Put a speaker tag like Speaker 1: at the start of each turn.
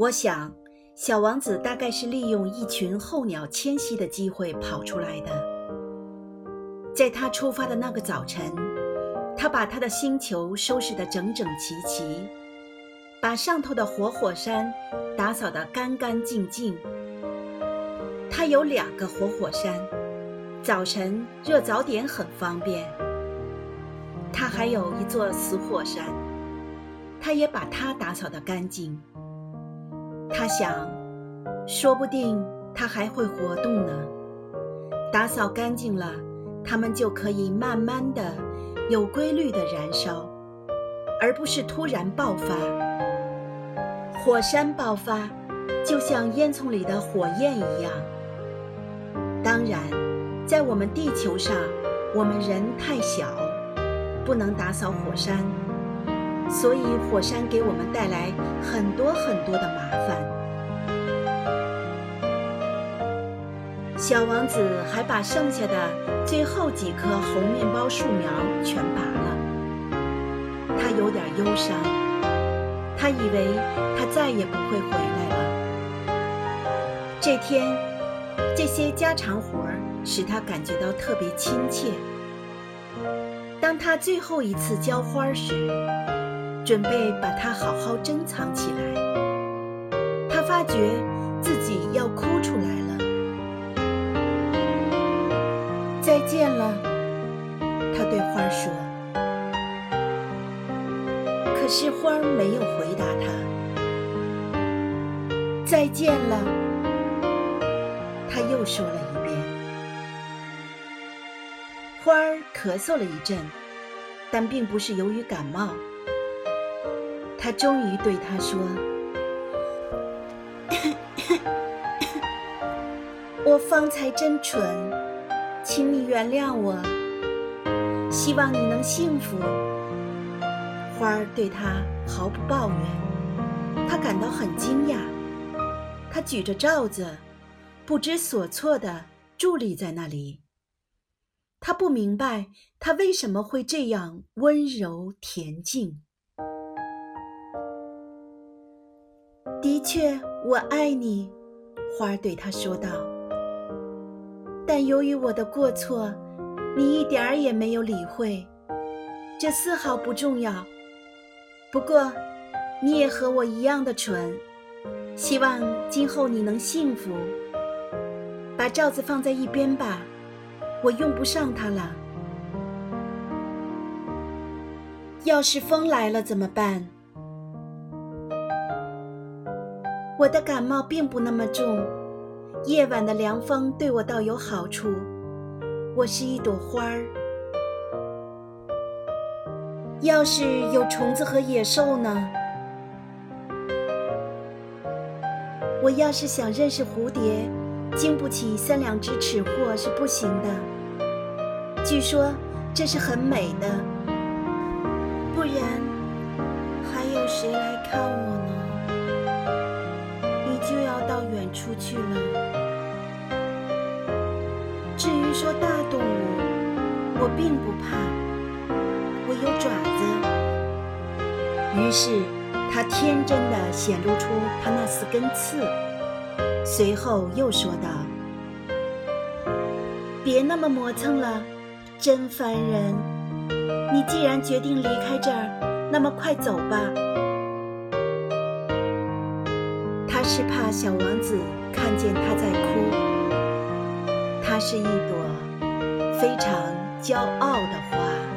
Speaker 1: 我想，小王子大概是利用一群候鸟迁徙的机会跑出来的。在他出发的那个早晨，他把他的星球收拾得整整齐齐，把上头的活火山打扫得干干净净。他有两个活火山，早晨热早点很方便。他还有一座死火山，他也把它打扫得干净。他想，说不定它还会活动呢。打扫干净了，它们就可以慢慢的、有规律的燃烧，而不是突然爆发。火山爆发，就像烟囱里的火焰一样。当然，在我们地球上，我们人太小，不能打扫火山。所以，火山给我们带来很多很多的麻烦。小王子还把剩下的最后几棵红面包树苗全拔了。他有点忧伤，他以为他再也不会回来了。这天，这些家常活儿使他感觉到特别亲切。当他最后一次浇花时，准备把它好好珍藏起来，他发觉自己要哭出来了。再见了，他对花说。可是花儿没有回答他。再见了，他又说了一遍。花儿咳嗽了一阵，但并不是由于感冒。他终于对他说：“ 我方才真蠢，请你原谅我。希望你能幸福。”花儿对他毫不抱怨，他感到很惊讶。他举着罩子，不知所措地伫立在那里。他不明白他为什么会这样温柔恬静。的确，我爱你，花儿对他说道。但由于我的过错，你一点儿也没有理会，这丝毫不重要。不过，你也和我一样的蠢。希望今后你能幸福。把罩子放在一边吧，我用不上它了。要是风来了怎么办？我的感冒并不那么重，夜晚的凉风对我倒有好处。我是一朵花儿。要是有虫子和野兽呢？我要是想认识蝴蝶，经不起三两只尺货是不行的。据说这是很美的，不然还有谁来看我到？远处去了。至于说大动物，我并不怕，我有爪子。于是他天真的显露出他那四根刺，随后又说道：“别那么磨蹭了，真烦人。你既然决定离开这儿，那么快走吧。”是怕小王子看见他在哭。它是一朵非常骄傲的花。